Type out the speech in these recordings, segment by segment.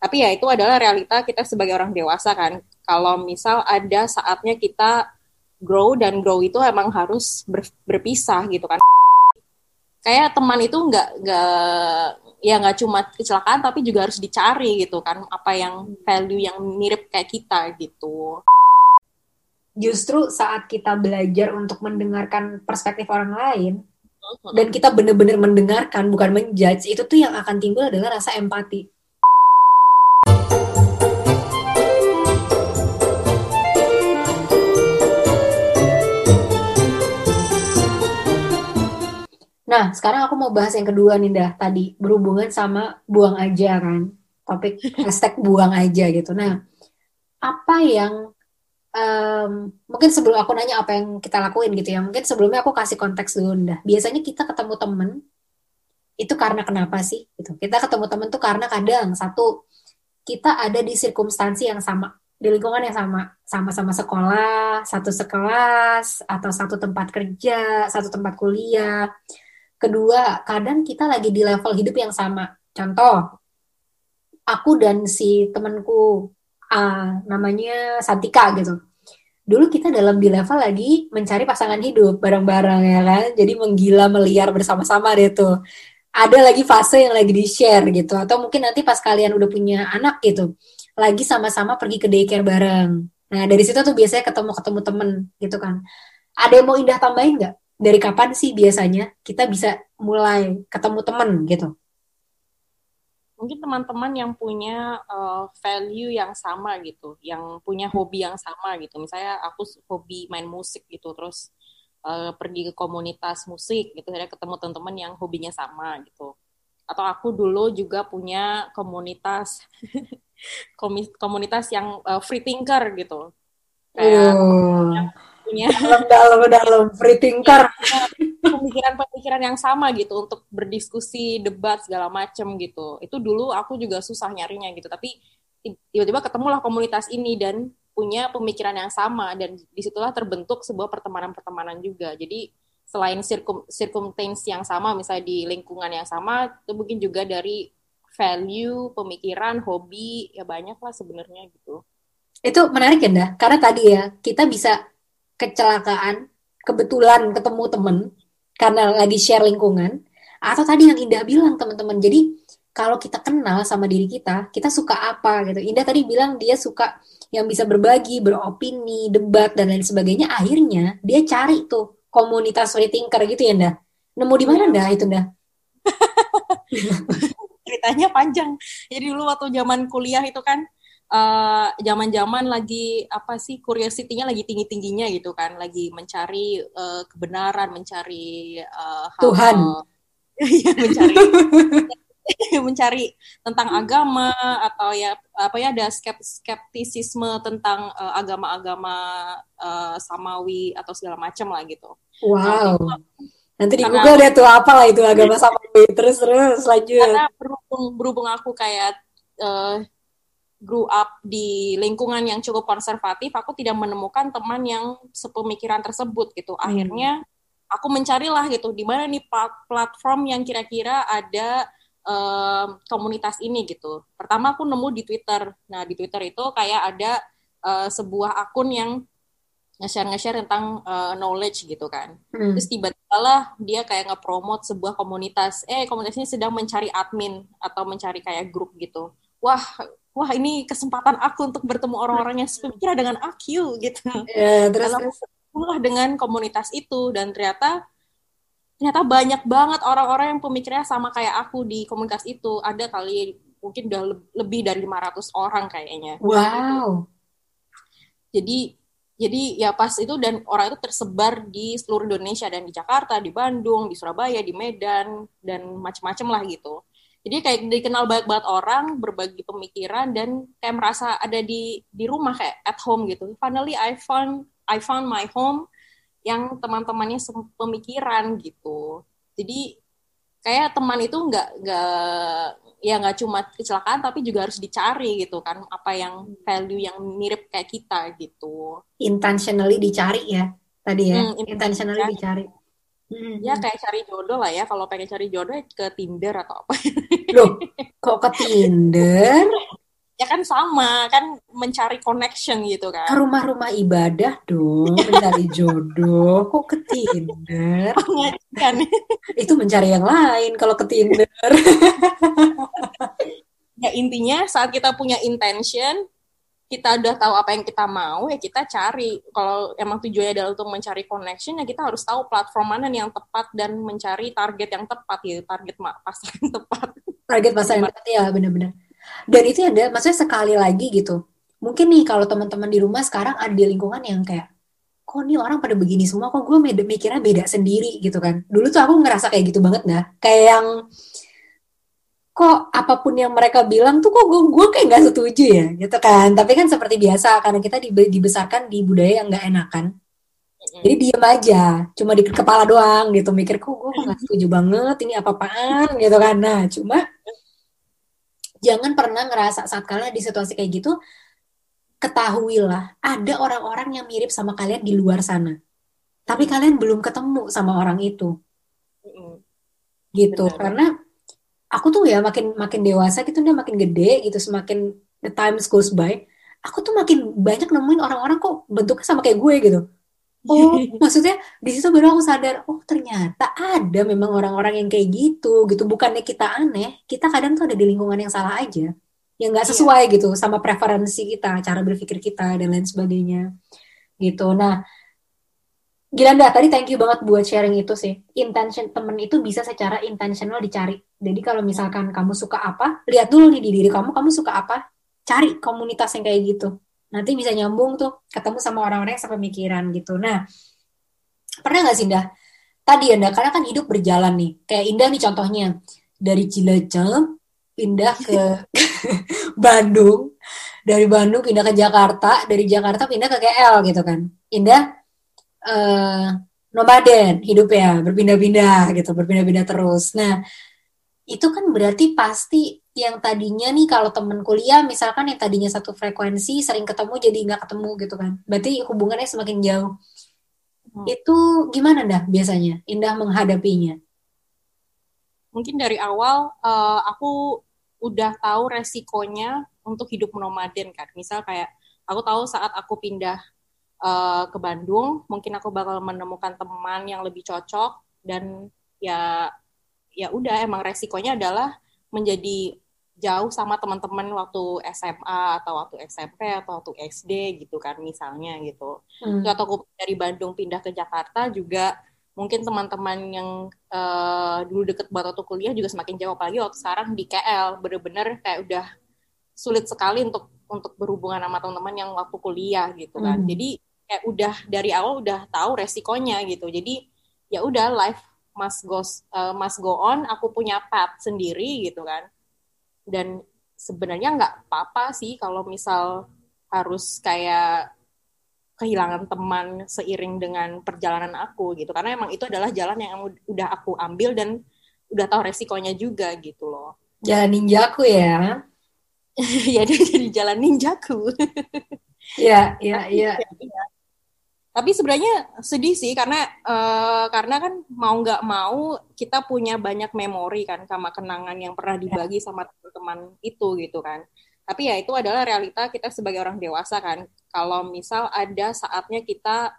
Tapi ya itu adalah realita kita sebagai orang dewasa kan. Kalau misal ada saatnya kita grow dan grow itu emang harus ber, berpisah gitu kan. Kayak teman itu nggak nggak ya nggak cuma kecelakaan tapi juga harus dicari gitu kan apa yang value yang mirip kayak kita gitu. Justru saat kita belajar untuk mendengarkan perspektif orang lain dan kita benar-benar mendengarkan bukan menjudge itu tuh yang akan timbul adalah rasa empati Nah, sekarang aku mau bahas yang kedua nih dah tadi berhubungan sama buang aja kan. Topik hashtag buang aja gitu. Nah, apa yang um, mungkin sebelum aku nanya apa yang kita lakuin gitu ya, mungkin sebelumnya aku kasih konteks dulu dah. Biasanya kita ketemu temen itu karena kenapa sih? Gitu. Kita ketemu temen tuh karena kadang satu kita ada di sirkumstansi yang sama, di lingkungan yang sama, sama-sama sekolah, satu sekelas, atau satu tempat kerja, satu tempat kuliah Kedua, kadang kita lagi di level hidup yang sama. Contoh, aku dan si temanku uh, namanya Santika gitu. Dulu kita dalam di level lagi mencari pasangan hidup bareng-bareng ya kan. Jadi menggila meliar bersama-sama deh tuh. Ada lagi fase yang lagi di-share gitu. Atau mungkin nanti pas kalian udah punya anak gitu. Lagi sama-sama pergi ke daycare bareng. Nah dari situ tuh biasanya ketemu-ketemu temen gitu kan. Ada yang mau Indah tambahin nggak? Dari kapan sih biasanya kita bisa mulai ketemu teman gitu? Mungkin teman-teman yang punya uh, value yang sama gitu, yang punya hobi yang sama gitu. Misalnya aku hobi main musik gitu, terus uh, pergi ke komunitas musik gitu, saya ketemu teman-teman yang hobinya sama gitu. Atau aku dulu juga punya komunitas komunitas yang uh, free thinker gitu. Kayak oh. yang punya dalam dalam dalam free thinker. Pemikiran-pemikiran yang sama gitu untuk berdiskusi debat segala macem gitu. Itu dulu aku juga susah nyarinya gitu. Tapi tiba-tiba ketemulah komunitas ini dan punya pemikiran yang sama. Dan di situlah terbentuk sebuah pertemanan-pertemanan juga. Jadi selain circum circumstance yang sama misalnya di lingkungan yang sama itu mungkin juga dari value pemikiran hobi ya banyak lah sebenarnya gitu. Itu menarik ya, Karena tadi ya, kita bisa kecelakaan, kebetulan ketemu temen karena lagi share lingkungan, atau tadi yang Indah bilang teman-teman. Jadi kalau kita kenal sama diri kita, kita suka apa gitu. Indah tadi bilang dia suka yang bisa berbagi, beropini, debat dan lain sebagainya. Akhirnya dia cari tuh komunitas free gitu ya, Indah. Nemu di mana Indah itu, Indah? Ceritanya panjang. Jadi dulu waktu zaman kuliah itu kan zaman uh, zaman lagi apa sih curiosity-nya lagi tinggi-tingginya gitu kan, lagi mencari uh, kebenaran, mencari uh, hal, Tuhan. ya, mencari mencari tentang agama atau ya apa ya ada skeptisisme tentang agama-agama uh, samawi atau segala macam lah gitu. Wow. Nah, Nanti di Google deh tuh apa lah itu agama samawi terus terus lanjut. Karena berhubung berhubung aku kayak uh, grew up di lingkungan yang cukup konservatif, aku tidak menemukan teman yang sepemikiran tersebut gitu. Hmm. Akhirnya aku mencarilah gitu di mana nih platform yang kira-kira ada uh, komunitas ini gitu. Pertama aku nemu di Twitter. Nah di Twitter itu kayak ada uh, sebuah akun yang nge-share nge-share tentang uh, knowledge gitu kan. Hmm. Terus tiba-tiba lah dia kayak nge-promote sebuah komunitas. Eh komunitas ini sedang mencari admin atau mencari kayak grup gitu. Wah wah ini kesempatan aku untuk bertemu orang-orang yang sepemikiran dengan aku gitu. Yeah, terus, terus. dengan komunitas itu dan ternyata ternyata banyak banget orang-orang yang pemikirannya sama kayak aku di komunitas itu. Ada kali mungkin udah lebih dari 500 orang kayaknya. Wow. Jadi jadi ya pas itu dan orang itu tersebar di seluruh Indonesia dan di Jakarta, di Bandung, di Surabaya, di Medan dan macam-macam lah gitu jadi kayak dikenal banyak banget orang berbagi pemikiran dan kayak merasa ada di di rumah kayak at home gitu. Finally I found I found my home yang teman-temannya pemikiran gitu. Jadi kayak teman itu nggak nggak ya nggak cuma kecelakaan tapi juga harus dicari gitu kan apa yang value yang mirip kayak kita gitu. Intentionally dicari ya tadi ya. Hmm, intentionally dicari Hmm. Ya kayak cari jodoh lah ya. Kalau pengen cari jodoh ya ke Tinder atau apa. Loh, kok ke Tinder? ya kan sama kan mencari connection gitu kan ke rumah-rumah ibadah dong mencari jodoh kok ke Tinder kan itu mencari yang lain kalau ke Tinder ya intinya saat kita punya intention kita udah tahu apa yang kita mau ya kita cari. Kalau emang tujuannya adalah untuk mencari connection ya kita harus tahu platform mana yang tepat dan mencari target yang tepat gitu. Target pasar yang tepat. Target pasar yang tepat ya benar-benar. Dan itu ada maksudnya sekali lagi gitu. Mungkin nih kalau teman-teman di rumah sekarang ada di lingkungan yang kayak kok nih orang pada begini semua? Kok gue mikirnya beda sendiri? gitu kan. Dulu tuh aku ngerasa kayak gitu banget dah. Kayak yang kok apa pun yang mereka bilang tuh kok gue, gue kayak nggak setuju ya gitu kan. Tapi kan seperti biasa karena kita dibesarkan di budaya yang nggak enakan. Jadi diem aja cuma di kepala doang gitu mikir kok gue nggak setuju banget ini apa-apaan? Gitu kan. Nah cuma jangan pernah ngerasa saat kalian di situasi kayak gitu ketahuilah ada orang-orang yang mirip sama kalian di luar sana. Tapi kalian belum ketemu sama orang itu. Gitu Benar. karena aku tuh ya makin makin dewasa gitu dia makin gede gitu semakin the time goes by aku tuh makin banyak nemuin orang-orang kok bentuknya sama kayak gue gitu Oh, maksudnya di situ baru aku sadar, oh ternyata ada memang orang-orang yang kayak gitu, gitu. Bukannya kita aneh, kita kadang tuh ada di lingkungan yang salah aja, yang nggak iya. sesuai iya. gitu sama preferensi kita, cara berpikir kita dan lain sebagainya, gitu. Nah, Gilanda, tadi thank you banget buat sharing itu sih. Intention temen itu bisa secara intentional dicari. Jadi kalau misalkan kamu suka apa, lihat dulu nih di diri kamu, kamu suka apa, cari komunitas yang kayak gitu nanti bisa nyambung tuh ketemu sama orang-orang yang sepemikiran gitu. Nah, pernah nggak sih Indah? Tadi Indah, karena kan hidup berjalan nih. Kayak Indah nih contohnya dari Cilacap pindah ke Bandung, dari Bandung pindah ke Jakarta, dari Jakarta pindah ke KL gitu kan. Indah uh, nomaden hidup ya, berpindah-pindah gitu, berpindah-pindah terus. Nah, itu kan berarti pasti yang tadinya nih kalau temen kuliah misalkan yang tadinya satu frekuensi sering ketemu jadi nggak ketemu gitu kan. Berarti hubungannya semakin jauh. Hmm. itu gimana dah biasanya? Indah menghadapinya? Mungkin dari awal uh, aku udah tahu resikonya untuk hidup nomaden kan misal kayak aku tahu saat aku pindah uh, ke Bandung mungkin aku bakal menemukan teman yang lebih cocok dan ya ya udah emang resikonya adalah menjadi jauh sama teman-teman waktu SMA atau waktu SMP atau waktu SD gitu kan misalnya gitu. Hmm. Atau aku dari Bandung pindah ke Jakarta juga mungkin teman-teman yang uh, dulu deket buat waktu kuliah juga semakin jauh apalagi waktu sekarang di KL bener-bener kayak udah sulit sekali untuk untuk berhubungan sama teman-teman yang waktu kuliah gitu kan. Hmm. Jadi kayak udah dari awal udah tahu resikonya gitu. Jadi ya udah life must go uh, must go on aku punya path sendiri gitu kan. Dan sebenarnya nggak apa-apa sih kalau misal harus kayak kehilangan teman seiring dengan perjalanan aku gitu. Karena emang itu adalah jalan yang udah aku ambil dan udah tahu resikonya juga gitu loh. Jalan ninjaku ya. Ya dia jadi jalan ninjaku. Ya ya ya tapi sebenarnya sedih sih karena uh, karena kan mau nggak mau kita punya banyak memori kan sama kenangan yang pernah ya. dibagi sama teman-teman itu gitu kan. Tapi ya itu adalah realita kita sebagai orang dewasa kan. Kalau misal ada saatnya kita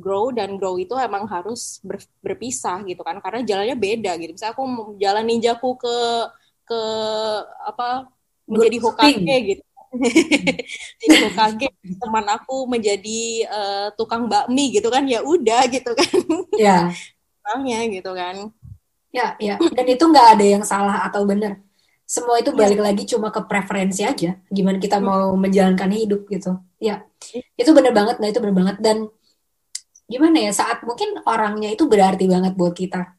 grow dan grow itu emang harus ber, berpisah gitu kan. Karena jalannya beda gitu. Misalnya aku jalan ninjaku ke ke apa menjadi Hokage gitu jadi Hokage teman aku menjadi uh, tukang bakmi gitu kan ya udah gitu kan. Ya orangnya gitu kan. Ya ya. Dan itu nggak ada yang salah atau benar. Semua itu balik ya. lagi cuma ke preferensi aja. Gimana kita hmm. mau menjalankan hidup gitu. Ya. Itu benar banget nah itu benar banget. Dan gimana ya saat mungkin orangnya itu berarti banget buat kita.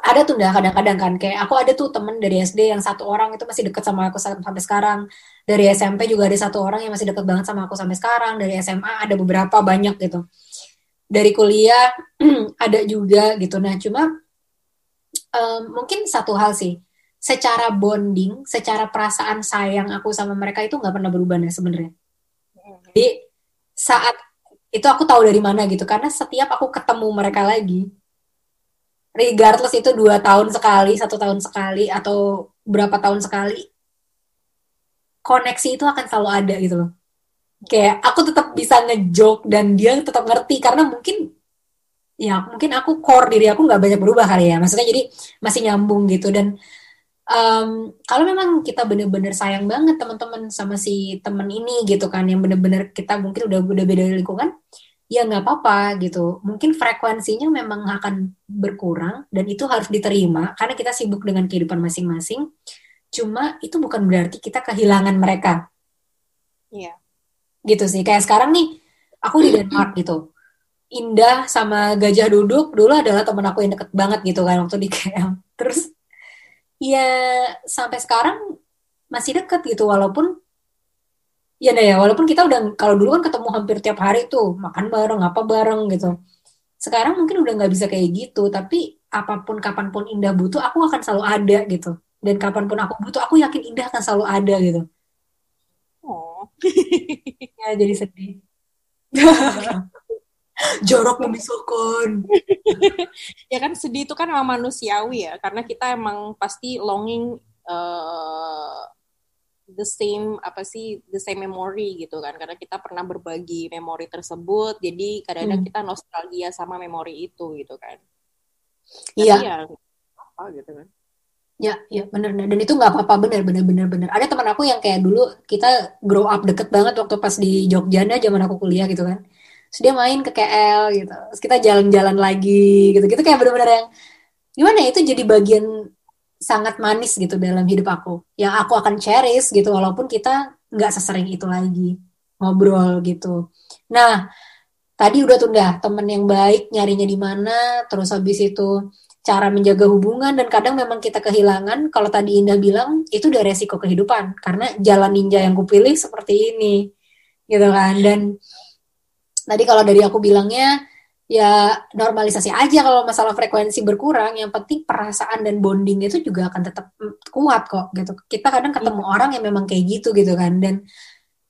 Ada tuh kadang-kadang kan. Kayak aku ada tuh temen dari SD yang satu orang itu masih deket sama aku sampai sekarang dari SMP juga ada satu orang yang masih deket banget sama aku sampai sekarang. Dari SMA ada beberapa banyak gitu. Dari kuliah ada juga gitu. Nah cuma um, mungkin satu hal sih. Secara bonding secara perasaan sayang aku sama mereka itu nggak pernah berubah nih sebenarnya. Jadi saat itu aku tahu dari mana gitu. Karena setiap aku ketemu mereka lagi regardless itu dua tahun sekali, satu tahun sekali, atau berapa tahun sekali, koneksi itu akan selalu ada gitu loh. Kayak aku tetap bisa ngejoke dan dia tetap ngerti karena mungkin ya mungkin aku core diri aku nggak banyak berubah kali ya. Maksudnya jadi masih nyambung gitu. Dan um, kalau memang kita bener-bener sayang banget teman-teman sama si temen ini gitu kan yang bener-bener kita mungkin udah udah beda lingkungan ya nggak apa-apa gitu. Mungkin frekuensinya memang akan berkurang dan itu harus diterima karena kita sibuk dengan kehidupan masing-masing cuma itu bukan berarti kita kehilangan mereka. Iya. Gitu sih. Kayak sekarang nih aku di Denmark gitu. Indah sama Gajah Duduk dulu adalah temen aku yang deket banget gitu kan waktu di KL terus ya sampai sekarang masih deket gitu walaupun ya deh ya walaupun kita udah kalau dulu kan ketemu hampir tiap hari tuh makan bareng apa bareng gitu. Sekarang mungkin udah nggak bisa kayak gitu tapi apa pun kapan pun Indah butuh aku akan selalu ada gitu dan kapan pun aku butuh aku yakin Indah akan selalu ada gitu. Oh. Ya jadi sedih. Jorok memisahkan ya kan sedih itu kan emang manusiawi ya karena kita emang pasti longing uh, the same apa sih the same memory gitu kan. Karena kita pernah berbagi memori tersebut jadi kadang-kadang Hmm. kita nostalgia sama memori itu gitu kan. Iya. Ya apa gitu kan Ya, ya bener dan itu nggak apa-apa bener bener bener bener. Ada teman aku yang kayak dulu kita grow up deket banget waktu pas di Jogja nah zaman aku kuliah gitu kan. Terus dia main ke KL gitu. Terus kita jalan-jalan lagi gitu. Gitu kayak bener-bener yang gimana ya itu jadi bagian sangat manis gitu dalam hidup aku. Yang aku akan cherish gitu walaupun kita nggak sesering itu lagi ngobrol gitu. Nah, tadi udah tuh dah temen yang baik nyarinya di mana, terus habis itu cara menjaga hubungan dan kadang memang kita kehilangan kalau tadi Indah bilang itu udah resiko kehidupan. Karena jalan ninja yang kupilih seperti ini gitu kan. Dan tadi kalau dari aku bilangnya ya normalisasi aja kalau masalah frekuensi berkurang. Yang penting perasaan dan bonding itu juga akan tetap kuat kok gitu. Kita kadang ketemu orang yang memang kayak gitu gitu kan. Dan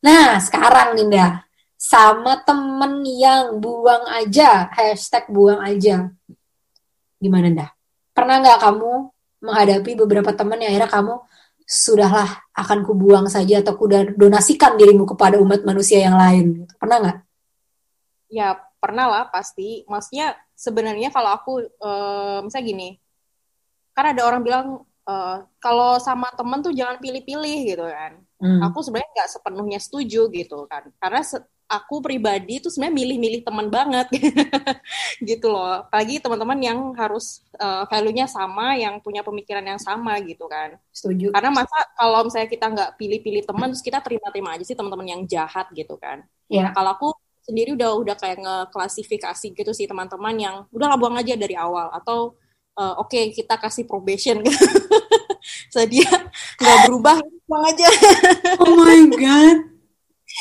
nah sekarang Ninda sama temen yang buang aja hashtag buang aja gimana dah? Pernah nggak kamu menghadapi beberapa teman yang akhirnya kamu sudahlah akan kubuang saja atau ku donasikan dirimu kepada umat manusia yang lain? Pernah nggak? ya pernah lah pasti maksudnya sebenarnya kalau aku eh, misalnya gini kan ada orang bilang eh, kalau sama temen tuh jangan pilih-pilih gitu kan Hmm. aku sebenarnya nggak sepenuhnya setuju gitu kan karena se- aku pribadi tuh sebenarnya milih-milih teman banget. Gitu loh. Apalagi teman-teman yang harus eh, value-nya sama yang punya pemikiran yang sama gitu kan. Setuju. karena masa kalau misalnya kita nggak pilih-pilih teman terus kita terima-terima aja sih teman-teman yang jahat gitu kan. Ya. kalau aku sendiri udah udah kayak ngeklasifikasi gitu sih teman-teman yang udah lah buang aja dari awal. Atau eh, oke kita kasih probation. Gitu so dia nggak berubah buang aja. Oh my god.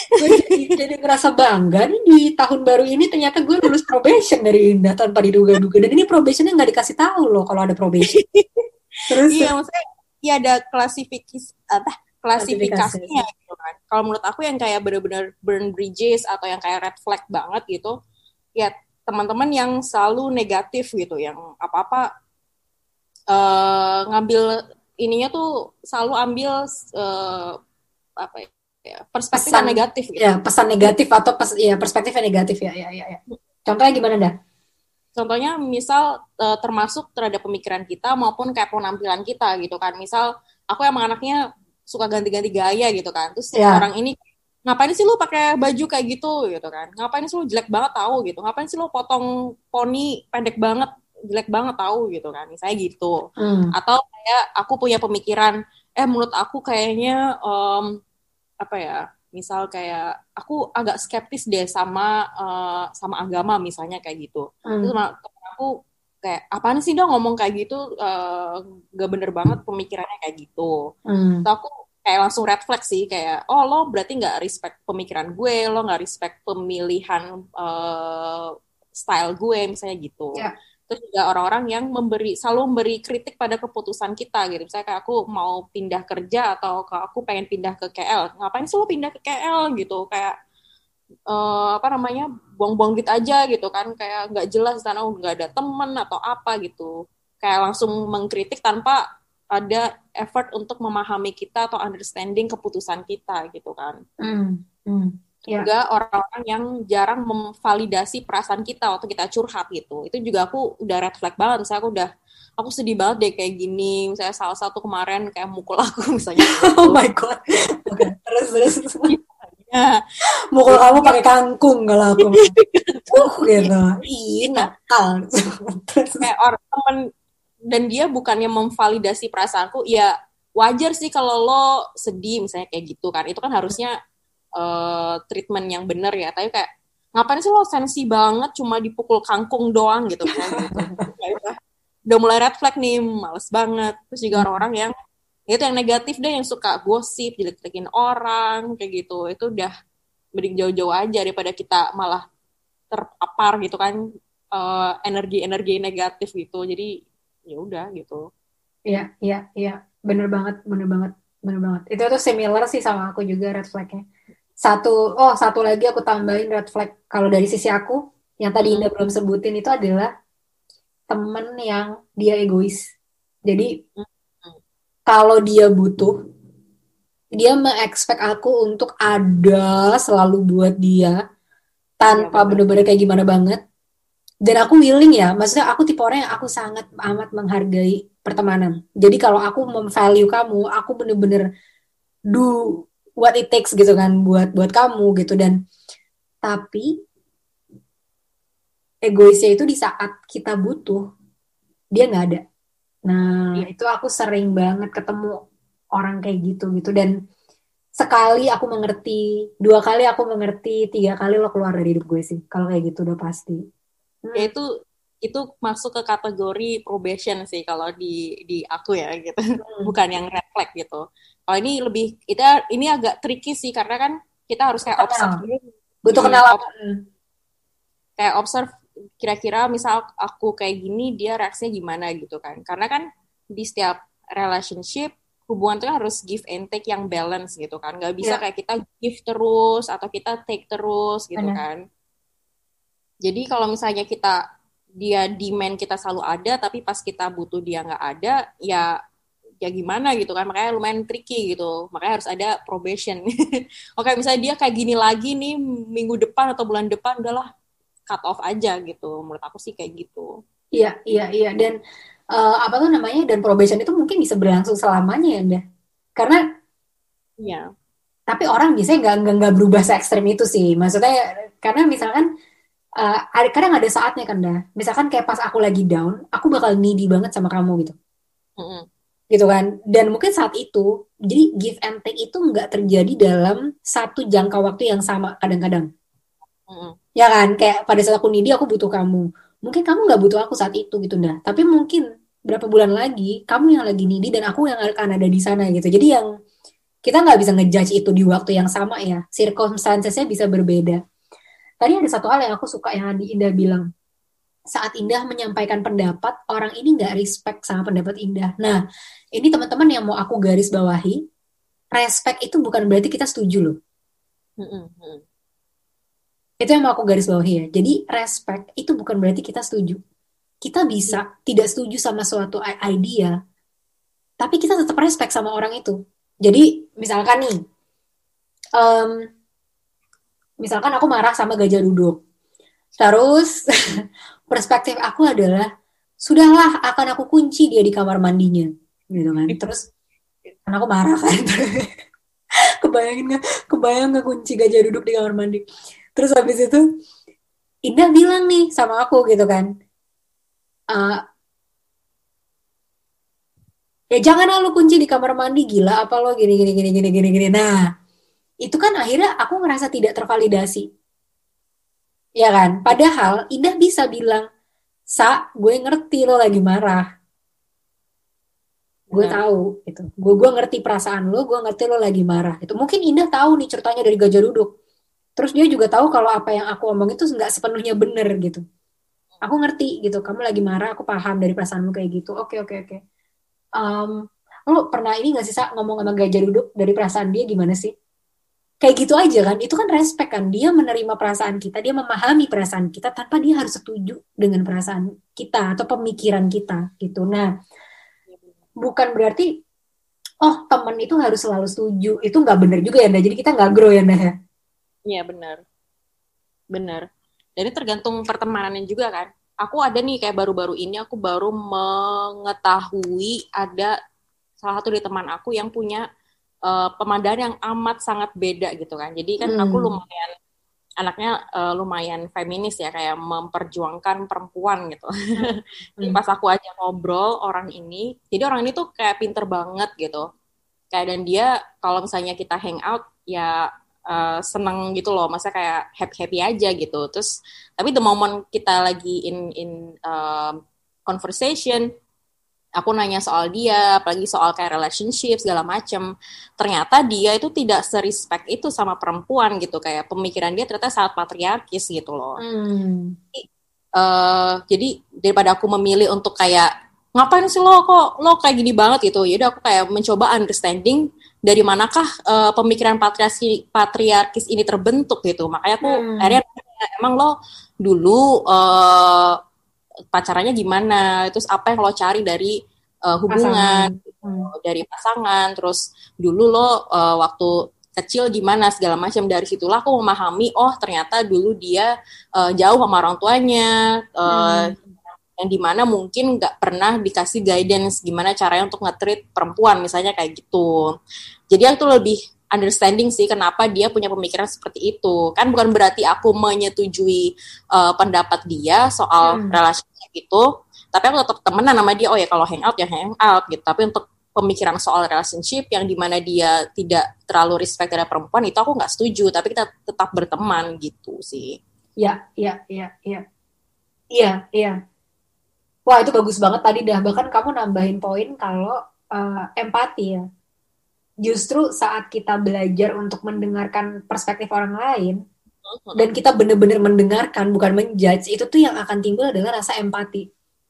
Gue jadi, jadi ngerasa bangga nih di tahun baru ini ternyata gue lulus probation dari Indah tanpa diduga-duga dan ini probationnya nggak dikasih tahu loh kalau ada probation. Terus iya maksudnya ya ada klasifikasi apa Klasifikasi. klasifikasinya gitu kan kalau menurut aku yang kayak bener-bener burn bridges atau yang kayak red flag banget gitu ya teman-teman yang selalu negatif gitu yang apa-apa eh, ngambil ininya tuh selalu ambil eh, apa ya perspektif Pesan. yang negatif gitu ya pesan negatif atau pes, ya perspektifnya negatif ya ya ya. ya. Contohnya gimana dah? Contohnya misal eh, termasuk terhadap pemikiran kita maupun kayak penampilan kita gitu kan. Misal aku emang anaknya suka ganti-ganti gaya gitu kan. Terus Ya. orang ini ngapain sih lu pakai baju kayak gitu gitu kan. Ngapain sih lu jelek banget tahu gitu. Ngapain sih lu potong poni pendek banget jelek banget tahu gitu kan. Misalnya gitu. Hmm. Atau kayak aku punya pemikiran eh menurut aku kayaknya em, apa ya? Misal kayak aku agak skeptis deh sama eh, sama agama misalnya kayak gitu Hmm. terus aku kayak apaan sih dong ngomong kayak gitu eh, gak bener banget pemikirannya kayak gitu Hmm. Terus aku kayak langsung flag sih kayak oh lo berarti nggak respect pemikiran gue lo nggak respect pemilihan eh, style gue misalnya gitu Ya. Terus juga orang-orang yang memberi selalu memberi kritik pada keputusan kita gitu. Misalnya kayak aku mau pindah kerja atau ke aku pengen pindah ke KL ngapain lo pindah ke KL gitu? Kayak eh, apa namanya buang-buang duit aja gitu kan. Kayak nggak jelas sana nggak ada temen atau apa gitu. Kayak langsung mengkritik tanpa ada effort untuk memahami kita atau understanding keputusan kita gitu kan. Hmm. Yeah. Juga orang-orang yang jarang memvalidasi perasaan kita waktu kita curhat gitu. Itu juga aku udah red flag banget. Misalnya aku udah aku sedih banget deh kayak gini. Misalnya salah satu kemarin kayak mukul aku misalnya. Oh my god. Terus terus. ya. Mukul kamu pakai kangkung kalau aku. uh gitu. Ih, nakal. terus kayak orang temen dan dia bukannya memvalidasi perasaanku ya wajar sih kalau lo sedih misalnya kayak gitu kan itu kan harusnya uh, treatment yang benar ya. Tapi kayak ngapain sih lo sensi banget cuma dipukul kangkung doang gitu kan gitu. udah mulai red flag nih males banget. Terus juga orang-orang yang itu yang negatif deh yang suka gosip jelek-jelekin orang kayak gitu. Itu udah mending jauh-jauh aja daripada kita malah terpapar gitu kan uh, energi-energi negatif gitu. Jadi ya udah gitu. Iya iya iya. Bener banget bener banget bener banget. Itu tuh similar sih sama aku juga red flagnya satu oh satu lagi aku tambahin red flag. Kalau dari sisi aku yang tadi Indah belum sebutin itu adalah temen yang dia egois. Jadi kalau dia butuh dia mengekspek aku untuk ada selalu buat dia tanpa ya, bener-bener kayak gimana banget. Dan aku willing ya maksudnya aku tipe orang yang aku sangat amat menghargai pertemanan. Jadi kalau aku memvalue kamu aku bener-bener do what it takes gitu kan buat buat kamu gitu. Dan tapi egoisnya itu di saat kita butuh dia nggak ada. Nah ya. itu aku sering banget ketemu orang kayak gitu gitu. Dan sekali aku mengerti dua kali aku mengerti tiga kali lo keluar dari hidup gue sih. Kalau kayak gitu udah pasti. Hmm. ya itu itu masuk ke kategori probation sih kalau di di aku ya gitu. Hmm. bukan yang flag gitu kalau ini lebih kita ini agak tricky sih karena kan kita harus kayak observe butuh kenal kayak observe kira-kira misal aku kayak gini dia reaksinya gimana gitu kan. Karena kan di setiap relationship hubungan itu kan harus give and take yang balance gitu kan. Nggak bisa yeah. kayak kita give terus atau kita take terus gitu Benar. kan. Jadi kalau misalnya kita dia demand kita selalu ada, tapi pas kita butuh dia nggak ada, ya ya gimana gitu kan makanya lumayan tricky gitu. Makanya harus ada probation. Oke misalnya dia kayak gini lagi nih minggu depan atau bulan depan udahlah cut off aja gitu. Menurut aku sih kayak gitu. Iya iya iya. Dan uh, apa tuh namanya? Dan probation itu mungkin bisa berlangsung selamanya ya Anda karena iya. tapi orang biasanya nggak nggak berubah se ekstrim itu sih. Maksudnya karena misalkan uh, kadang ada saatnya kan dah misalkan kayak pas aku lagi down aku bakal needy banget sama kamu gitu. Mm-hmm. Gitu kan. Dan mungkin saat itu jadi give and take itu nggak terjadi dalam satu jangka waktu yang sama kadang-kadang. Mm-hmm. ya kan? Kayak pada saat aku needy aku butuh kamu. Mungkin kamu nggak butuh aku saat itu gitu dah tapi mungkin berapa bulan lagi kamu yang lagi needy dan aku yang akan ada di sana gitu. Jadi yang kita nggak bisa ngejudge itu di waktu yang sama ya. Circumstancesnya bisa berbeda. Tadi ada satu hal yang aku suka yang Andi Indah bilang. Saat Indah menyampaikan pendapat, orang ini nggak respect sama pendapat Indah. Nah, ini teman-teman yang mau aku garis bawahi, respect itu bukan berarti kita setuju loh. Itu yang mau aku garis bawahi ya. Jadi respect itu bukan berarti kita setuju. Kita bisa hmm. tidak setuju sama suatu idea, tapi kita tetap respect sama orang itu. Jadi misalkan nih, um, misalkan aku marah sama gajah duduk terus perspektif aku adalah sudahlah akan aku kunci dia di kamar mandinya gitu kan terus karena aku marah kan kebayangin nggak kebayang nggak kunci gajah duduk di kamar mandi terus habis itu Indah bilang nih sama aku gitu kan uh, ya jangan lu kunci di kamar mandi gila apa lo gini gini gini gini gini gini nah itu kan akhirnya aku ngerasa tidak tervalidasi. Ya kan? Padahal Indah bisa bilang, Sa, gue ngerti lo lagi marah. Gue nah. tahu gitu. Gue gue ngerti perasaan lo, gue ngerti lo lagi marah. Itu mungkin Indah tahu nih ceritanya dari gajah duduk. Terus dia juga tahu kalau apa yang aku omong itu nggak sepenuhnya bener gitu. Aku ngerti gitu. Kamu lagi marah, aku paham dari perasaanmu kayak gitu. Oke oke oke. Um, lo pernah ini gak sih Sa, ngomong sama gajah duduk dari perasaan dia gimana sih? kayak gitu aja kan itu kan respect kan dia menerima perasaan kita dia memahami perasaan kita tanpa dia harus setuju dengan perasaan kita atau pemikiran kita gitu nah bukan berarti oh temen itu harus selalu setuju. Itu nggak bener juga ya Nda jadi kita nggak grow ya Nda ya? Iya benar benar jadi tergantung pertemanannya juga kan. Aku ada nih kayak baru-baru ini aku baru mengetahui ada salah satu dari teman aku yang punya uh, pemandangan yang amat sangat beda gitu kan. Jadi kan hmm. aku lumayan anaknya uh, lumayan feminis ya kayak memperjuangkan perempuan gitu. Hmm. Pas aku aja ngobrol orang ini, jadi orang ini tuh kayak pinter banget gitu. Kayak dan dia kalau misalnya kita hang out ya uh, seneng gitu loh, masa kayak happy happy aja gitu. Terus tapi the moment kita lagi in in uh, conversation aku nanya soal dia, apalagi soal kayak relationship segala macem. Ternyata dia itu tidak serespek itu sama perempuan gitu, kayak pemikiran dia ternyata sangat patriarkis gitu loh. Hmm. Jadi, uh, jadi daripada aku memilih untuk kayak ngapain sih lo kok lo kayak gini banget gitu, ya aku kayak mencoba understanding dari manakah uh, pemikiran patriarki patriarkis ini terbentuk gitu. Makanya aku hmm. akhirnya emang lo dulu uh, pacarannya gimana, terus apa yang lo cari dari uh, hubungan, pasangan. dari pasangan, terus dulu lo uh, waktu kecil gimana segala macam dari situlah aku memahami oh ternyata dulu dia uh, jauh sama orang tuanya uh, hmm. yang di mana mungkin nggak pernah dikasih guidance gimana caranya untuk ngetrit perempuan misalnya kayak gitu jadi aku lebih understanding sih kenapa dia punya pemikiran seperti itu. Kan bukan berarti aku menyetujui uh, pendapat dia soal hmm. relasi gitu tapi aku tetap temenan sama dia. Oh ya kalau hangout ya hangout gitu. Tapi untuk pemikiran soal relationship yang di mana dia tidak terlalu respect terhadap perempuan itu aku nggak setuju. Tapi kita tetap berteman gitu sih. Ya ya ya ya. Iya. Iya wah itu bagus banget tadi dah. Bahkan kamu nambahin poin kalau uh, empati ya justru saat kita belajar untuk mendengarkan perspektif orang lain dan kita benar-benar mendengarkan bukan menjudge itu tuh yang akan timbul adalah rasa empati.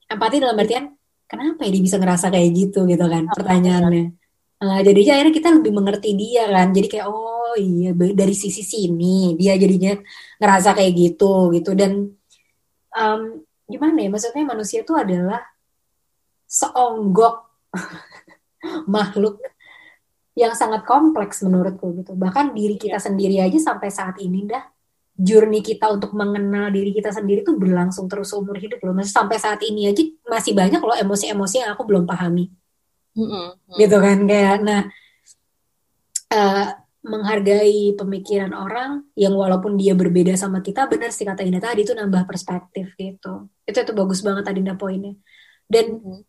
Empati dalam artian kenapa ya dia bisa ngerasa kayak gitu gitu kan pertanyaannya. Uh, jadinya akhirnya kita lebih mengerti dia kan jadi kayak oh iya dari sisi sini dia jadinya ngerasa kayak gitu gitu. Dan um, gimana ya maksudnya manusia itu adalah seonggok makhluk yang sangat kompleks menurutku gitu bahkan diri kita yeah. sendiri aja sampai saat ini dah journey kita untuk mengenal diri kita sendiri tuh berlangsung terus umur hidup loh. Masih sampai saat ini aja masih banyak loh emosi-emosi yang aku belum pahami. Mm-hmm. Gitu kan kayak nah uh, menghargai pemikiran orang yang walaupun dia berbeda sama kita benar sih kata Indah tadi itu nambah perspektif gitu. Itu itu bagus banget tadi Indah poinnya. Dan mm-hmm.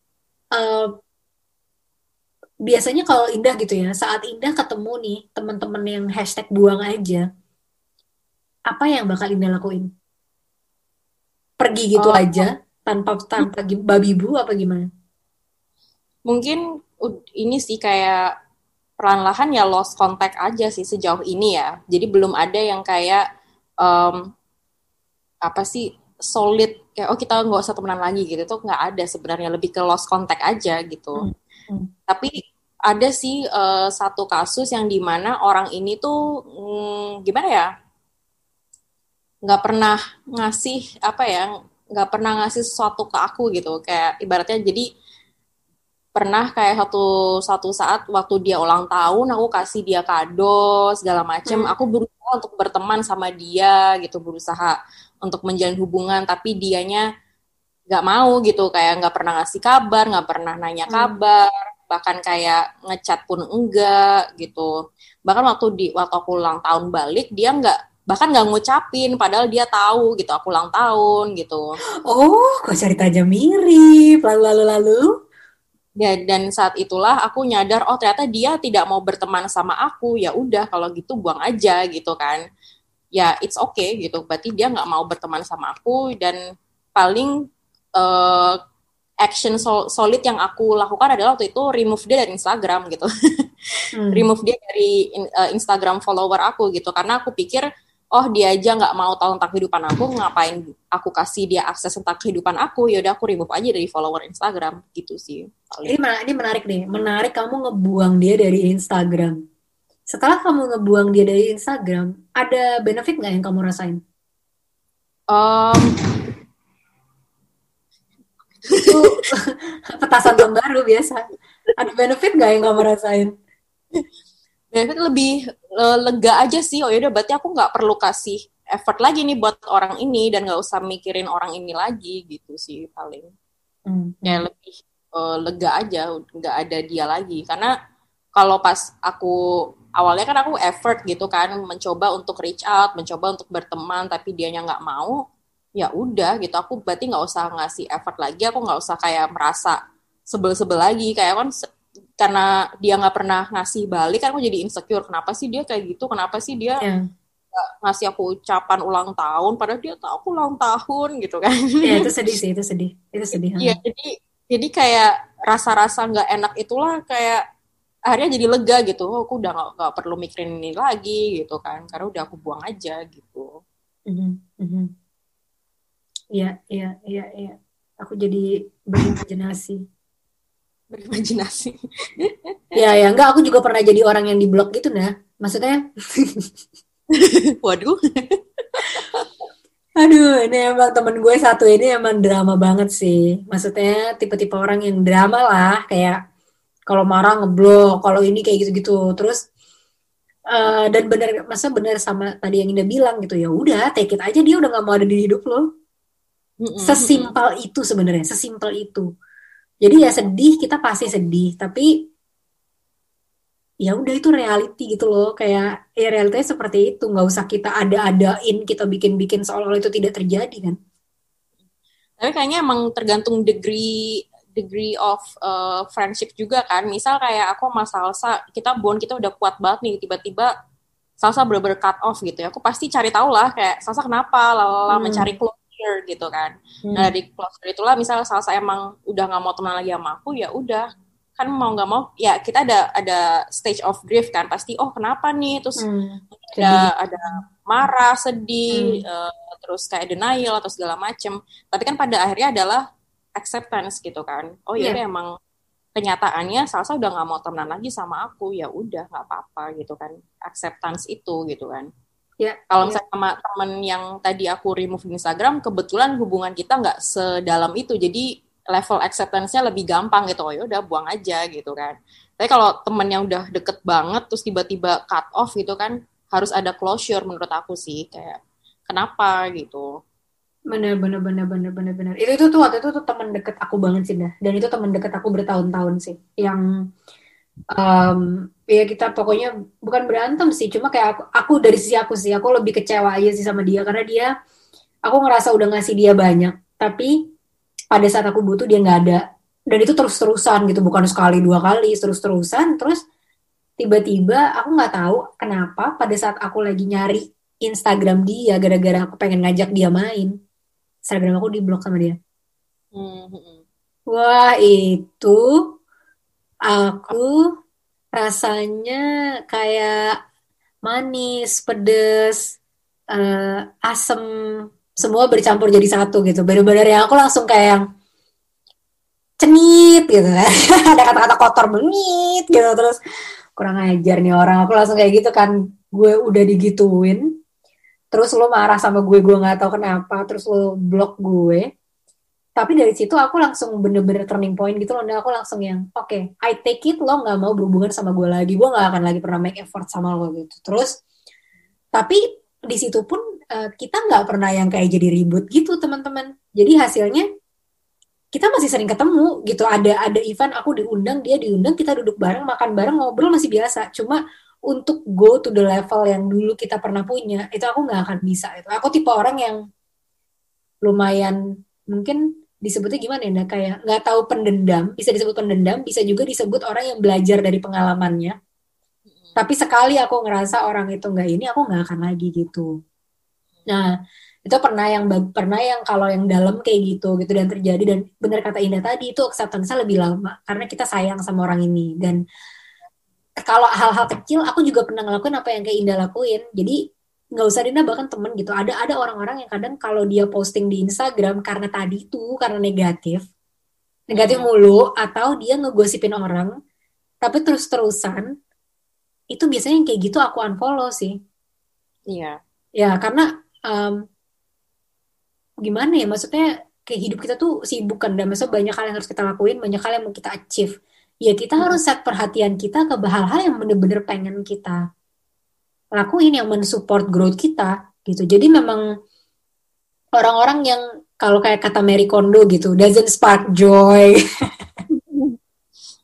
uh, biasanya kalau Indah gitu ya, saat Indah ketemu nih teman-teman yang hashtag buang aja, apa yang bakal Indah lakuin? Pergi gitu oh. aja tanpa tanpa babi bu apa gimana? Mungkin ini sih kayak perlahan-lahan ya lost contact aja sih sejauh ini ya. Jadi belum ada yang kayak um, apa sih solid kayak oh kita nggak usah temenan lagi gitu tuh nggak ada sebenarnya lebih ke lost contact aja gitu. Hmm. Hmm. Tapi ada sih uh, satu kasus yang di mana orang ini tuh hmm, gimana ya? Nggak pernah ngasih apa ya nggak pernah ngasih sesuatu ke aku gitu. Kayak ibaratnya jadi pernah kayak satu satu saat waktu dia ulang tahun aku kasih dia kado segala macem. Hmm. aku berusaha untuk berteman sama dia gitu berusaha untuk menjalin hubungan tapi dianya nggak mau gitu. Kayak nggak pernah ngasih kabar nggak pernah nanya hmm. kabar bahkan kayak ngechat pun enggak gitu. Bahkan waktu di waktu aku ulang tahun balik dia nggak bahkan nggak ngucapin padahal dia tahu gitu aku ulang tahun gitu. Oh kok ceritanya mirip? Lalu lalu lalu? Ya dan saat itulah aku nyadar oh ternyata dia tidak mau berteman sama aku. Ya udah kalau gitu buang aja gitu kan. Ya it's okay gitu. Berarti dia nggak mau berteman sama aku dan paling uh, action solid yang aku lakukan adalah waktu itu remove dia dari Instagram gitu. Hmm. remove dia dari uh, Instagram follower aku gitu. Karena aku pikir oh dia aja nggak mau tahu tentang kehidupan aku ngapain aku kasih dia akses tentang kehidupan aku ya udah aku remove aja dari follower Instagram. Gitu sih ini ini menarik nih. Menarik kamu ngebuang dia dari Instagram. Setelah kamu ngebuang dia dari Instagram ada benefit nggak yang kamu rasain? Um, itu petasan tahun baru biasa. Ada benefit gak yang kamu rasain? Benefit lebih uh, lega aja sih. Oh yaudah berarti aku nggak perlu kasih effort lagi nih buat orang ini dan nggak usah mikirin orang ini lagi gitu sih paling. Hmm. ya lebih uh, lega aja nggak ada dia lagi. Karena kalau pas aku awalnya kan aku effort gitu kan mencoba untuk reach out mencoba untuk berteman tapi dianya nggak mau ya udah gitu aku berarti nggak usah ngasih effort lagi aku nggak usah kayak merasa sebel-sebel lagi kayak kan karena dia nggak pernah ngasih balik kan aku jadi insecure kenapa sih dia kayak gitu kenapa sih dia yeah. ngasih aku ucapan ulang tahun padahal dia tahu aku ulang tahun gitu kan. Ya itu sedih sih itu sedih itu sedih iya jadi jadi kayak rasa-rasa nggak -rasa enak itulah kayak akhirnya jadi lega gitu oh, aku udah nggak perlu mikirin ini lagi gitu kan karena udah aku buang aja gitu iya iya iya iya aku jadi berimajinasi berimajinasi. ya ya enggak aku juga pernah jadi orang yang di blok gitu nah. Maksudnya Waduh. Aduh, ini emang temen gue satu ini emang drama banget sih. Maksudnya tipe-tipe orang yang drama lah, kayak kalau marah ngeblok, kalau ini kayak gitu-gitu. Terus uh, dan benar, masa benar sama tadi yang Indah bilang gitu ya. Udah, take it aja dia udah gak mau ada di hidup lo. Sesimpel itu sebenarnya, sesimpel itu. Jadi ya sedih kita pasti sedih tapi ya udah itu reality gitu loh. Kayak ya realitanya seperti itu. Nggak usah kita ada-adain kita bikin-bikin seolah-olah itu tidak terjadi kan? Tapi kayaknya emang tergantung degree degree of uh, friendship juga kan. Misal kayak aku sama Salsa kita bond kita udah kuat banget nih tiba-tiba Salsa bener-bener cut off gitu ya. Aku pasti cari tahu lah kayak Salsa kenapa? Lalala hmm. mencari clue closure gitu kan. Hmm. Nah dari closure itulah misalnya salah saya emang udah nggak mau teman lagi sama aku ya udah kan mau nggak mau ya kita ada ada stage of grief kan pasti oh kenapa nih terus hmm. ada ada marah sedih hmm. uh, terus kayak denial atau segala macem tapi kan pada akhirnya adalah acceptance gitu kan oh ya yeah. emang kenyataannya Salsa udah nggak mau temenan lagi sama aku ya udah nggak apa-apa gitu kan acceptance itu gitu kan Ya, kalau ya. misalnya sama temen yang tadi aku remove di Instagram, kebetulan hubungan kita nggak sedalam itu, jadi level acceptance-nya lebih gampang gitu. Oh ya udah buang aja gitu kan. Tapi kalau temen yang udah deket banget, terus tiba-tiba cut off gitu kan, harus ada closure menurut aku sih. Kayak kenapa gitu. Bener, bener, bener, bener, bener, bener. Itu, itu tuh waktu itu tuh temen deket aku banget sih dah. Dan itu temen deket aku bertahun-tahun sih. Yang um, ya kita pokoknya bukan berantem sih cuma kayak aku, aku dari sisi aku sih aku lebih kecewa aja sih sama dia karena dia aku ngerasa udah ngasih dia banyak tapi pada saat aku butuh dia nggak ada dan itu terus terusan gitu bukan sekali dua kali terus terusan terus tiba-tiba aku nggak tahu kenapa pada saat aku lagi nyari Instagram dia gara-gara aku pengen ngajak dia main Instagram aku diblok sama dia mm -hmm. wah itu aku rasanya kayak manis, pedes, uh, asem, semua bercampur jadi satu gitu. Bener-bener yang aku langsung kayak yang cenit gitu kan. Ada kata-kata kotor bengit gitu. Terus kurang ajar nih orang. Aku langsung kayak gitu kan. Gue udah digituin. Terus lo marah sama gue, gue gak tahu kenapa. Terus lo blok gue tapi dari situ aku langsung bener-bener turning point gitu loh. Dan aku langsung yang oke okay, I take it lo nggak mau berhubungan sama gue lagi. Gue nggak akan lagi pernah make effort sama lo gitu. Terus tapi di situ pun uh, kita nggak pernah yang kayak jadi ribut gitu teman-teman. Jadi hasilnya kita masih sering ketemu gitu. Ada ada event aku diundang dia diundang kita duduk bareng makan bareng ngobrol masih biasa. Cuma untuk go to the level yang dulu kita pernah punya itu aku nggak akan bisa itu aku tipe orang yang lumayan mungkin disebutnya gimana ya kayak nggak tahu pendendam bisa disebut pendendam bisa juga disebut orang yang belajar dari pengalamannya. Tapi sekali aku ngerasa orang itu nggak ini aku nggak akan lagi gitu. Nah itu pernah yang pernah yang kalau yang dalam kayak gitu gitu dan terjadi. Dan benar kata Indah tadi itu acceptance lebih lama karena kita sayang sama orang ini. Dan kalau hal-hal kecil aku juga pernah ngelakuin apa yang kayak Indah lakuin. Jadi nggak usah Dina bahkan temen gitu. Ada ada orang-orang yang kadang kalau dia posting di Instagram karena tadi tuh karena negatif negatif hmm. mulu atau dia ngegosipin orang tapi terus-terusan itu biasanya yang kayak gitu aku unfollow sih. Iya. Ya karena um, gimana ya maksudnya kayak hidup kita tuh sibuk kan dan maksudnya banyak hal yang harus kita lakuin banyak hal yang mau kita achieve. Ya kita hmm. harus set perhatian kita ke hal-hal yang bener-bener pengen kita lakuin yang mensupport growth kita gitu jadi memang orang-orang yang kalau kayak kata Mary Kondo gitu doesn't spark joy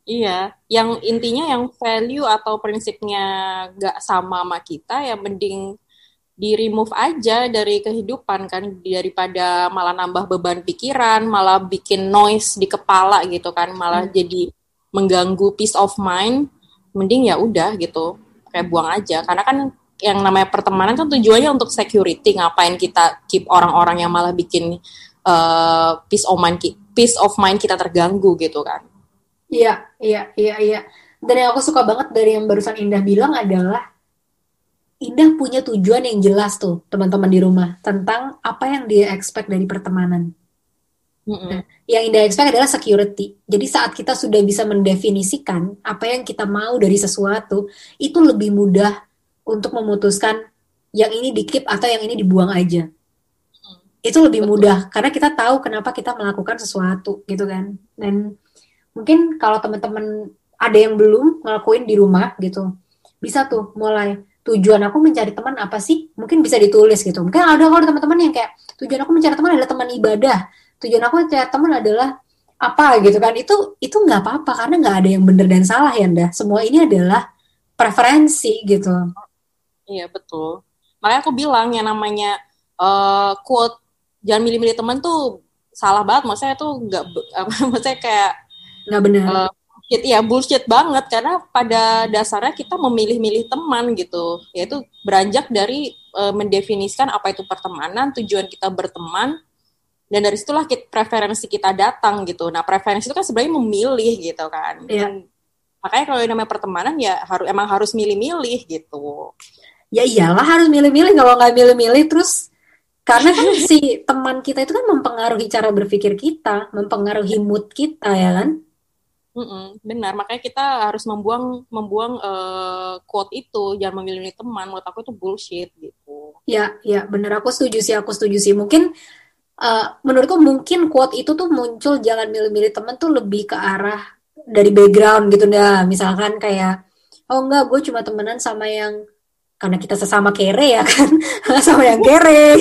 Iya, yang intinya yang value atau prinsipnya gak sama sama kita, ya mending di remove aja dari kehidupan kan daripada malah nambah beban pikiran, malah bikin noise di kepala gitu kan, malah hmm. jadi mengganggu peace of mind. Mending ya udah gitu, kayak buang aja. Karena kan yang namanya pertemanan kan tujuannya untuk security, ngapain kita keep orang-orang yang malah bikin uh, peace of mind peace of mind kita terganggu gitu kan. Iya, iya, iya, iya. Dan yang aku suka banget dari yang barusan Indah bilang adalah Indah punya tujuan yang jelas tuh teman-teman di rumah tentang apa yang dia expect dari pertemanan. Mm-hmm. Nah, yang Indah expect adalah security. Jadi saat kita sudah bisa mendefinisikan apa yang kita mau dari sesuatu, itu lebih mudah untuk memutuskan yang ini dikip atau yang ini dibuang aja. Itu lebih mudah karena kita tahu kenapa kita melakukan sesuatu gitu kan. Dan mungkin kalau teman-teman ada yang belum ngelakuin di rumah gitu bisa tuh mulai tujuan aku mencari teman apa sih mungkin bisa ditulis gitu mungkin ada kalau teman-teman yang kayak tujuan aku mencari teman adalah teman ibadah tujuan aku mencari teman adalah apa gitu kan. Itu itu nggak apa-apa karena nggak ada yang benar dan salah ya nda. Semua ini adalah preferensi gitu. Iya betul. Makanya aku bilang yang namanya uh, quote jangan milih-milih teman tuh salah banget. Maksudnya tuh nggak maksudnya kayak nggak benar uh, bullshit. Ya bullshit banget. Karena pada dasarnya kita memilih-milih teman gitu. Yaitu beranjak dari uh, mendefinisikan apa itu pertemanan tujuan kita berteman dan dari situlah kita, preferensi kita datang gitu nah preferensi itu kan sebenarnya memilih gitu kan yeah. dan makanya kalau yang namanya pertemanan ya harus emang harus milih-milih gitu ya iyalah harus milih-milih kalau nggak milih-milih terus karena kan si teman kita itu kan mempengaruhi cara berpikir kita, mempengaruhi mood kita ya kan? Mm-mm, benar, makanya kita harus membuang membuang uh, quote itu, jangan memilih teman. Menurut aku itu bullshit gitu. Ya, ya, benar. Aku setuju sih, aku setuju sih. Mungkin uh, menurutku mungkin quote itu tuh muncul jangan milih-milih teman tuh lebih ke arah dari background gitu dah. Misalkan kayak, oh enggak, gue cuma temenan sama yang karena kita sesama kere ya kan, sama yang kere.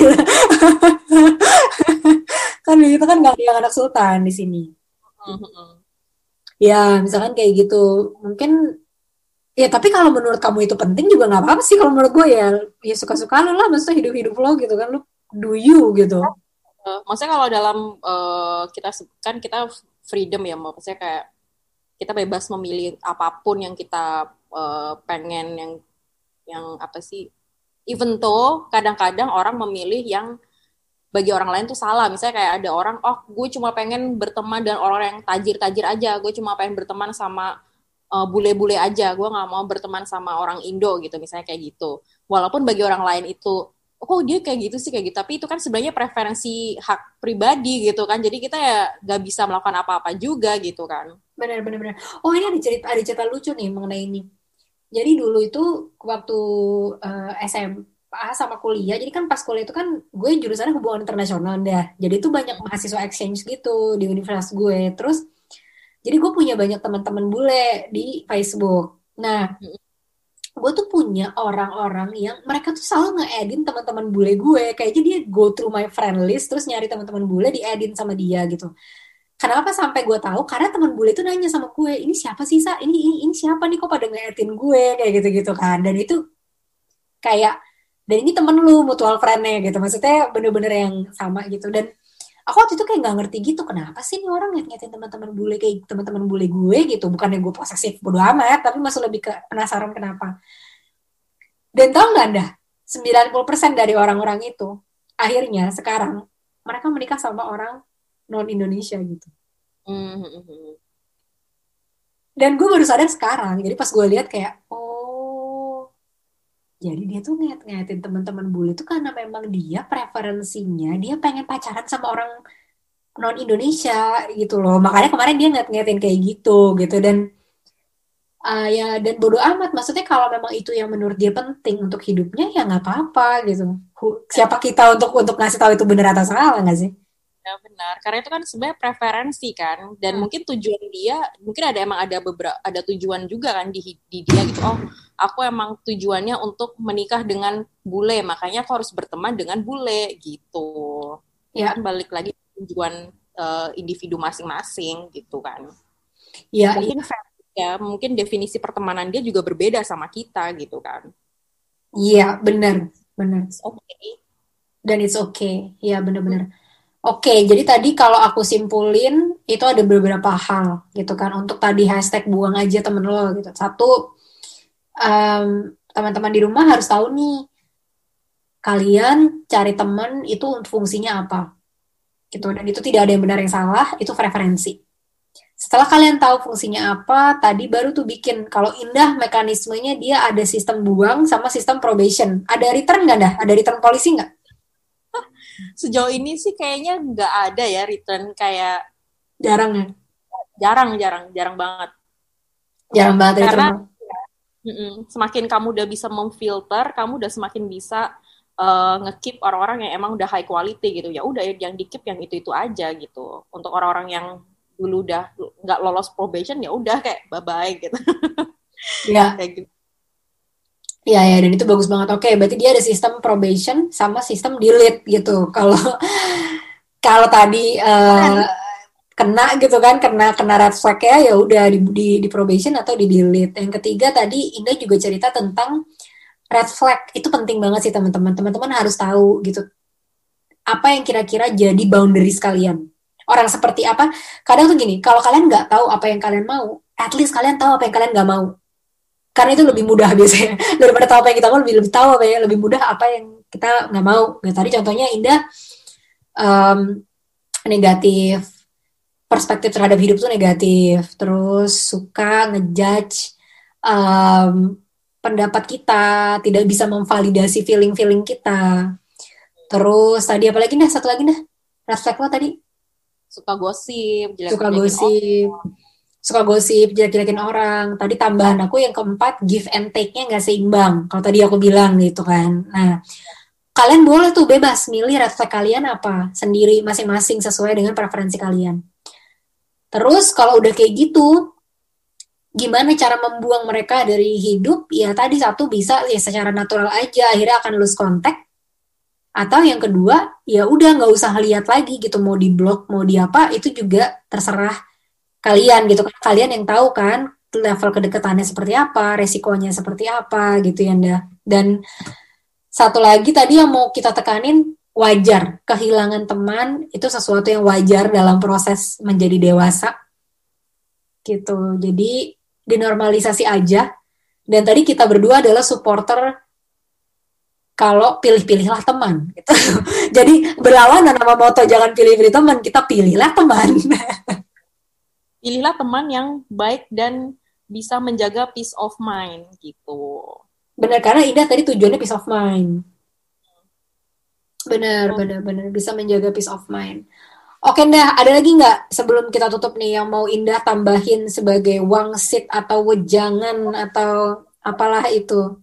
kan itu kan nggak yang anak sultan di sini. Ya misalkan kayak gitu mungkin ya tapi kalau menurut kamu itu penting juga nggak apa-apa sih kalau menurut gue ya ya suka-suka lu lah maksudnya hidup-hidup lo gitu kan lu do you gitu uh, maksudnya kalau dalam uh, kita kan kita freedom ya maksudnya kayak kita bebas memilih apa pun yang kita uh, pengen yang yang apa sih even though kadang-kadang orang memilih yang bagi orang lain tuh salah. Misalnya kayak ada orang, oh gue cuma pengen berteman dengan orang yang tajir-tajir aja. Gue cuma pengen berteman sama uh, bule-bule aja. Gue nggak mau berteman sama orang Indo gitu. Misalnya kayak gitu. Walaupun bagi orang lain itu, oh dia kayak gitu sih kayak gitu. Tapi itu kan sebenarnya preferensi hak pribadi gitu kan. Jadi kita ya nggak bisa melakukan apa-apa juga gitu kan. Benar, benar, benar. Oh ini ada cerita, ada cerita lucu nih mengenai ini. Jadi dulu itu waktu uh, eh, SM sama kuliah jadi kan pas kuliah itu kan gue jurusannya hubungan internasional dah jadi itu banyak mahasiswa exchange gitu di universitas gue terus jadi gue punya banyak teman-teman bule di Facebook nah gue tuh punya orang-orang yang mereka tuh selalu nge-edit teman-teman bule gue. Kayaknya dia go through my friend list terus nyari teman-teman bule di edit sama dia gitu. Kenapa sampai gue tahu? Karena teman bule itu nanya sama gue ini siapa sih sa? Ini ini, ini siapa nih? Kok pada ngeliatin gue? Kayak gitu gitu kan. Dan itu kayak dan ini temen lu mutual friendnya gitu. Maksudnya bener-bener yang sama gitu. Dan aku waktu itu kayak nggak ngerti gitu kenapa sih nih orang ngeliatin teman-teman bule kayak teman-teman bule gue gitu. Bukannya gue posesif bodo amat tapi masih lebih ke penasaran kenapa. Dan tau nggak anda 90% dari orang-orang itu akhirnya sekarang mereka menikah sama orang non Indonesia gitu mm-hmm. dan gue baru sadar sekarang jadi pas gue lihat kayak oh jadi dia tuh ngeliat-ngeliatin teman-teman bule itu karena memang dia preferensinya dia pengen pacaran sama orang non Indonesia gitu loh. Makanya kemarin dia ngeliat-ngeliatin kayak gitu gitu dan uh, ya dan bodoh amat. Maksudnya kalau memang itu yang menurut dia penting untuk hidupnya ya nggak apa-apa gitu. Siapa kita untuk untuk ngasih tahu itu benar atau salah nggak sih? Ya benar, karena itu kan sebenarnya preferensi kan, dan hmm. mungkin tujuan dia, mungkin ada emang ada beberapa ada tujuan juga kan di, di dia gitu. Oh, aku emang tujuannya untuk menikah dengan bule, makanya aku harus berteman dengan bule gitu. Ya, kan balik lagi tujuan uh, individu masing-masing gitu kan. Ya, mungkin ya. ya, mungkin definisi pertemanan dia juga berbeda sama kita gitu kan. Iya, benar, benar. Oke. Okay. Dan it's okay, ya benar-benar. Hmm Oke, jadi tadi kalau aku simpulin itu ada beberapa hal gitu kan untuk tadi hashtag buang aja temen lo gitu. Satu, um, teman-teman di rumah harus tahu nih kalian cari temen itu fungsinya apa gitu dan itu tidak ada yang benar yang salah itu preferensi. Setelah kalian tahu fungsinya apa, tadi baru tuh bikin kalau indah mekanismenya dia ada sistem buang sama sistem probation. Ada return nggak dah? Ada return polisi nggak? Sejauh ini sih kayaknya nggak ada ya return kayak jarang ya? Jarang jarang jarang banget. Jarang banget karena ya, semakin kamu udah bisa memfilter kamu udah semakin bisa uh, ngekip orang-orang yang emang udah high quality gitu. Ya udah yang dikip yang itu itu aja gitu. Untuk orang-orang yang dulu udah nggak lolos probation ya udah kayak bye bye gitu. Ya kayak gitu Iya ya dan itu bagus banget. Oke, berarti dia ada sistem probation sama sistem delete gitu. Kalau kalau tadi uh, kena gitu kan, kena kena red flag ya, ya udah di, di di probation atau di delete. Yang ketiga tadi Indah juga cerita tentang red flag. Itu penting banget sih teman-teman. Teman-teman harus tahu gitu. Apa yang kira-kira jadi boundaries kalian. Orang seperti apa? Kadang tuh gini, kalau kalian nggak tahu apa yang kalian mau, at least kalian tahu apa yang kalian nggak mau karena itu lebih mudah biasanya. Daripada tahu apa yang kita mau lebih lebih tahu apa ya lebih mudah apa yang kita nggak mau. Nah, tadi contohnya Indah um, negatif. Perspektif terhadap hidup tuh negatif. Terus suka ngejudge um, pendapat kita. Tidak bisa memvalidasi feeling feeling kita. Terus tadi apa lagi nih satu lagi nih refleks lo tadi? Suka gosip suka gosip suka gosip, jelek-jelekin orang. Tadi tambahan aku yang keempat, give and take-nya nggak seimbang. Kalau tadi aku bilang gitu kan. Nah, kalian boleh tuh bebas milih red flag kalian apa sendiri masing-masing sesuai dengan preferensi kalian. Terus kalau udah kayak gitu, gimana cara membuang mereka dari hidup? Ya tadi satu bisa ya secara natural aja, akhirnya akan lose contact. Atau yang kedua, ya udah nggak usah lihat lagi gitu mau di blok mau di apa itu juga terserah kalian gitu. Kan kalian yang tahu kan level kedekatannya seperti apa resikonya seperti apa gitu ya nda. Dan satu lagi tadi yang mau kita tekanin wajar. Kehilangan teman itu sesuatu yang wajar dalam proses menjadi dewasa. Gitu. Jadi dinormalisasi aja. Dan tadi kita berdua adalah supporter kalau pilih-pilihlah teman gitu. jadi berlawanan nama moto jangan pilih-pilih teman kita pilihlah teman pilihlah teman yang baik dan bisa menjaga peace of mind gitu. Benar karena Indah tadi tujuannya peace of mind. Benar, oh. benar, benar bisa menjaga peace of mind. Oke Indah, ada lagi nggak sebelum kita tutup nih yang mau Indah tambahin sebagai wangsit atau wejangan atau apalah itu?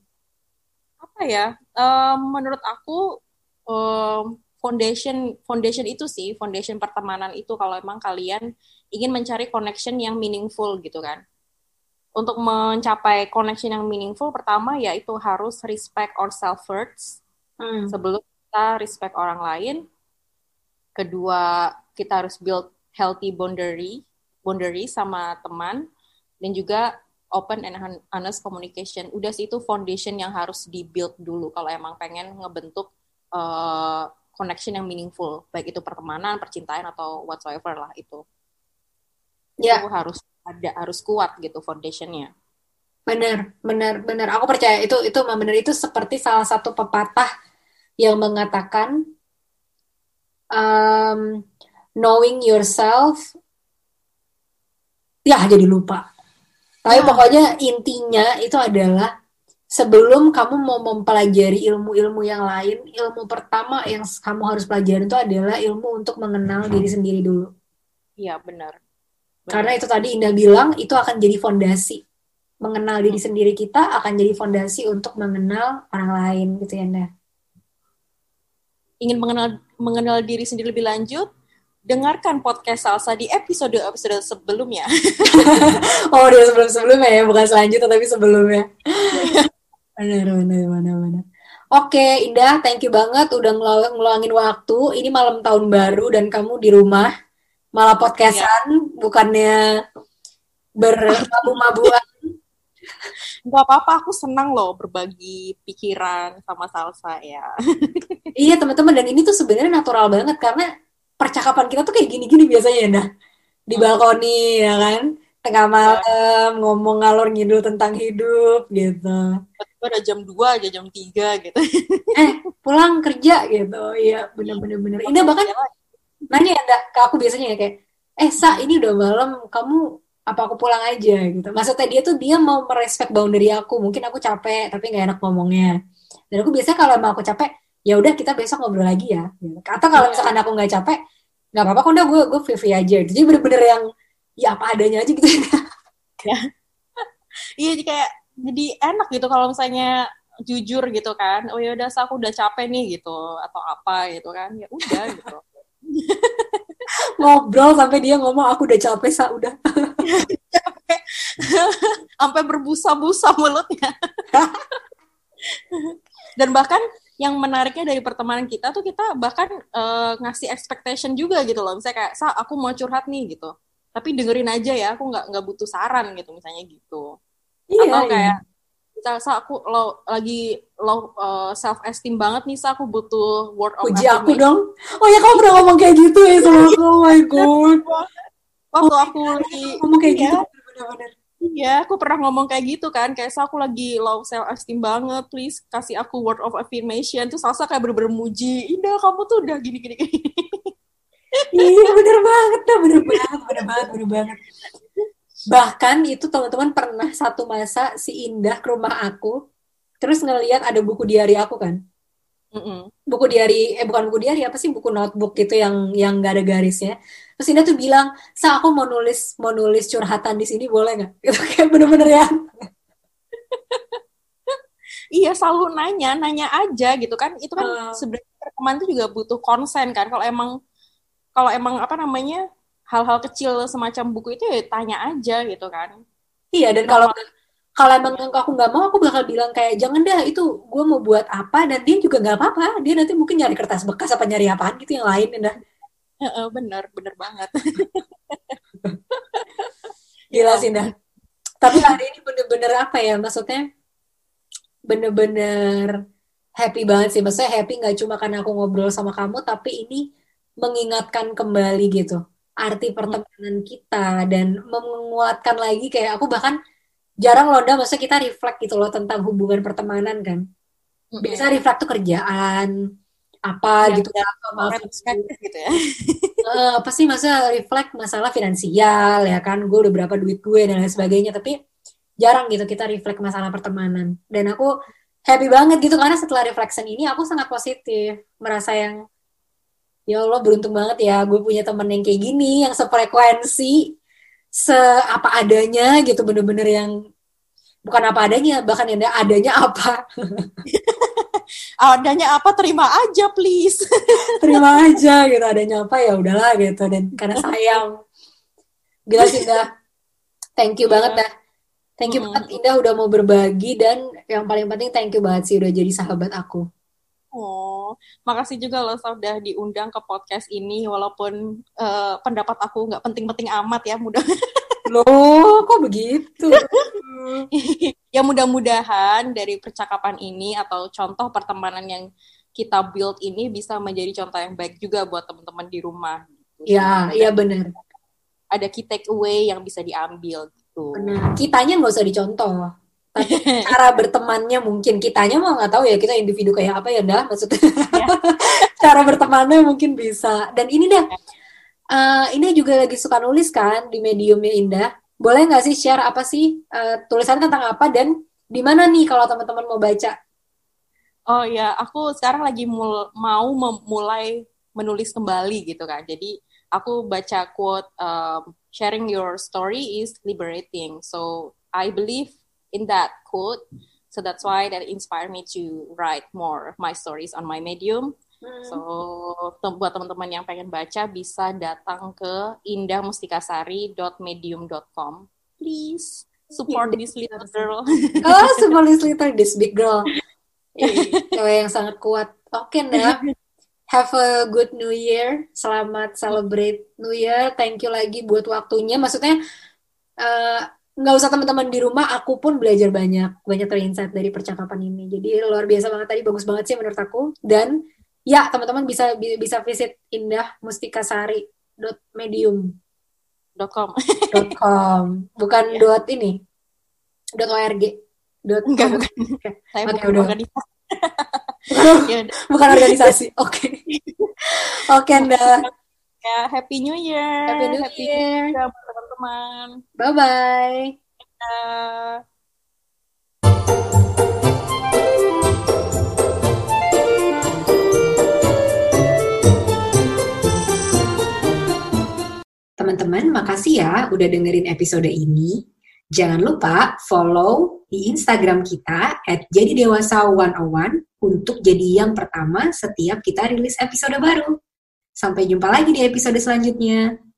Apa ya? Um, menurut aku um, foundation foundation itu sih foundation pertemanan itu kalau emang kalian ingin mencari connection yang meaningful gitu kan. Untuk mencapai connection yang meaningful, pertama yaitu harus respect ourselves first hmm. sebelum kita respect orang lain. Kedua, kita harus build healthy boundary, boundary sama teman dan juga open and honest communication. Udah sih itu foundation yang harus dibuild dulu kalau emang pengen ngebentuk uh, connection yang meaningful, baik itu pertemanan, percintaan atau whatsoever lah itu ya. itu harus ada harus kuat gitu foundationnya benar benar benar aku percaya itu itu benar itu seperti salah satu pepatah yang mengatakan um, knowing yourself ya jadi lupa tapi ya. pokoknya intinya itu adalah sebelum kamu mau mempelajari ilmu-ilmu yang lain, ilmu pertama yang kamu harus pelajari itu adalah ilmu untuk mengenal diri sendiri dulu. Iya, benar. Karena itu tadi Indah bilang itu akan jadi fondasi. Mengenal diri sendiri kita akan jadi fondasi untuk mengenal orang lain gitu ya Indah. Ingin mengenal mengenal diri sendiri lebih lanjut, dengarkan podcast Salsa di episode-episode sebelumnya. oh, dia sebelum-sebelumnya ya, bukan selanjutnya tapi sebelumnya. benar, benar, benar, benar. Oke, Indah, thank you banget udah ngeluangin waktu. Ini malam tahun baru dan kamu di rumah malah podcastan, ya. bukannya bermabu-mabuan. Gak apa-apa, aku senang loh berbagi pikiran sama Salsa ya. iya teman-teman, dan ini tuh sebenarnya natural banget karena percakapan kita tuh kayak gini-gini biasanya ya, nah. Di balkoni ya kan, tengah malam ya. ngomong ngalor ngidul tentang hidup gitu udah jam 2 aja jam 3 gitu eh pulang kerja gitu iya bener-bener bener ini bahkan nanya ya ke aku biasanya ya kayak eh sa ini udah malam kamu apa aku pulang aja gitu. Maksudnya dia tuh dia mau merespek boundary aku. Mungkin aku capek tapi nggak enak ngomongnya. Dan aku biasanya kalau emang aku capek ya udah kita besok ngobrol lagi ya gitu. atau kalau iya. misalkan aku nggak capek nggak apa-apa kok udah gue gue free free aja. Jadi bener-bener yang ya apa adanya aja gitu. Ya. Iya kayak jadi enak gitu kalau misalnya jujur gitu kan. Oh ya udah aku udah capek nih gitu. Atau apa gitu kan. Ya udah gitu ngobrol sampai dia ngomong aku udah capek sa udah. Sampai berbusa-busa mulutnya. Dan bahkan yang menariknya dari pertemanan kita tuh kita bahkan uh, ngasih expectation juga gitu loh. Misalnya kayak sa aku mau curhat nih gitu. Tapi dengerin aja ya aku nggak nggak butuh saran gitu misalnya gitu. Iya, atau kayak iya. Sa aku lo lagi lo uh, self esteem banget nih sa. Aku butuh word of Puji aku dong. Oh ya kamu pernah ngomong kayak gitu ya sama aku. Oh my god. Waktu aku lagi ngomong kayak gitu iya. benar-benar Iya, aku pernah ngomong kayak gitu kan, kayak aku lagi low self esteem banget, please kasih aku word of affirmation. Terus Salsa kayak bener-bener muji, Indah kamu tuh udah gini gini gini. iya bener banget tuh, bener banget, bener banget, bener banget. Bahkan itu teman-teman pernah satu masa si Indah ke rumah aku, terus ngeliat ada buku diary aku kan. Mm-mm. Buku diary, eh bukan buku diary apa sih buku notebook gitu yang yang gak ada garisnya. Terus Indah tuh bilang, sa aku mau nulis mau nulis curhatan di sini boleh nggak? Itu kayak bener-bener ya. iya selalu nanya, nanya aja gitu kan. Itu kan uh. sebenarnya teman itu juga butuh konsen kan. Kalau emang kalau emang apa namanya hal-hal kecil semacam buku itu ya tanya aja gitu kan. Iya dan kalau kalau emang aku nggak mau aku bakal bilang kayak jangan dah itu gue mau buat apa dan dia juga nggak apa-apa. Dia nanti mungkin nyari kertas bekas apa nyari apaan gitu yang lain dah. Uh, bener bener banget. Gila sih dah tapi hari ini bener-bener apa ya maksudnya bener-bener happy banget sih. Maksudnya happy nggak cuma karena aku ngobrol sama kamu tapi ini mengingatkan kembali gitu arti pertemanan kita dan menguatkan lagi kayak aku bahkan jarang loh dah maksudnya kita reflect gitu loh tentang hubungan pertemanan kan. Biasa reflect tuh kerjaan apa ya, gitu ya, apa gitu. ya. Uh, apa sih masa reflect masalah finansial ya kan? Gue udah berapa duit gue dan lain sebagainya tapi jarang gitu kita reflect masalah pertemanan. Dan aku happy banget gitu karena setelah reflection ini aku sangat positif merasa yang ya Allah beruntung banget ya gue punya temen yang kayak gini yang sefrekuensi se apa adanya gitu bener-bener yang bukan apa adanya bahkan yang adanya apa. Adanya apa terima aja please. Terima aja gitu adanya apa ya udahlah gitu. Dan karena sayang. Gila sih dah thank you banget dah thank you mm -hmm. banget Indah udah mau berbagi. Dan yang paling penting thank you banget sih udah jadi sahabat aku Oh, makasih juga loh sudah diundang ke podcast ini walaupun uh, pendapat aku nggak penting-penting amat ya mudah. Loh, kok begitu? ya mudah-mudahan dari percakapan ini atau contoh pertemanan yang kita build ini bisa menjadi contoh yang baik juga buat teman-teman di rumah. Gitu. Ya, iya benar. Ada key takeaway yang bisa diambil gitu. Benar. Kitanya nggak usah dicontoh tapi cara bertemannya mungkin kitanya mau nggak tahu ya kita individu kayak apa ya dah maksudnya. Ya. cara bertemannya mungkin bisa. Dan ini deh uh, ini juga lagi suka nulis kan di mediumnya Indah. Boleh nggak sih share apa sih uh, tulisannya tentang apa dan di mana nih kalau teman-teman mau baca? Oh ya aku sekarang lagi mul mau memulai menulis kembali gitu kan. Jadi aku baca quote um, sharing your story is liberating so I believe in that quote. So that's why that inspired me to write more of my stories on my Medium. Hmm. So, buat teman-teman yang pengen baca bisa datang ke indahmustikasari.medium.com. Please support this little girl. oh, support this little this big girl. Cewek yang sangat kuat. Oke, okay, nah. Have a good New Year. Selamat celebrate New Year. Thank you lagi buat waktunya. Maksudnya uh, nggak usah teman-teman di rumah. Aku pun belajar banyak, banyak terinsight dari percakapan ini. Jadi luar biasa banget tadi, bagus banget sih menurut aku. Dan ya teman-teman bisa bisa visit Indah Mustikasari dot medium dot com dot com bukan yeah. dot ini dot org dot enggak bukan saya okay, bukan udah. Ya Bukan organisasi. Oke. Oke, Anda. Ya, Happy New Year. Happy New Happy Year. Year teman-teman. Bye-bye. Teman-teman, makasih ya udah dengerin episode ini. Jangan lupa follow di Instagram kita at jadi dewasa 101 untuk jadi yang pertama setiap kita rilis episode baru. Sampai jumpa lagi di episode selanjutnya.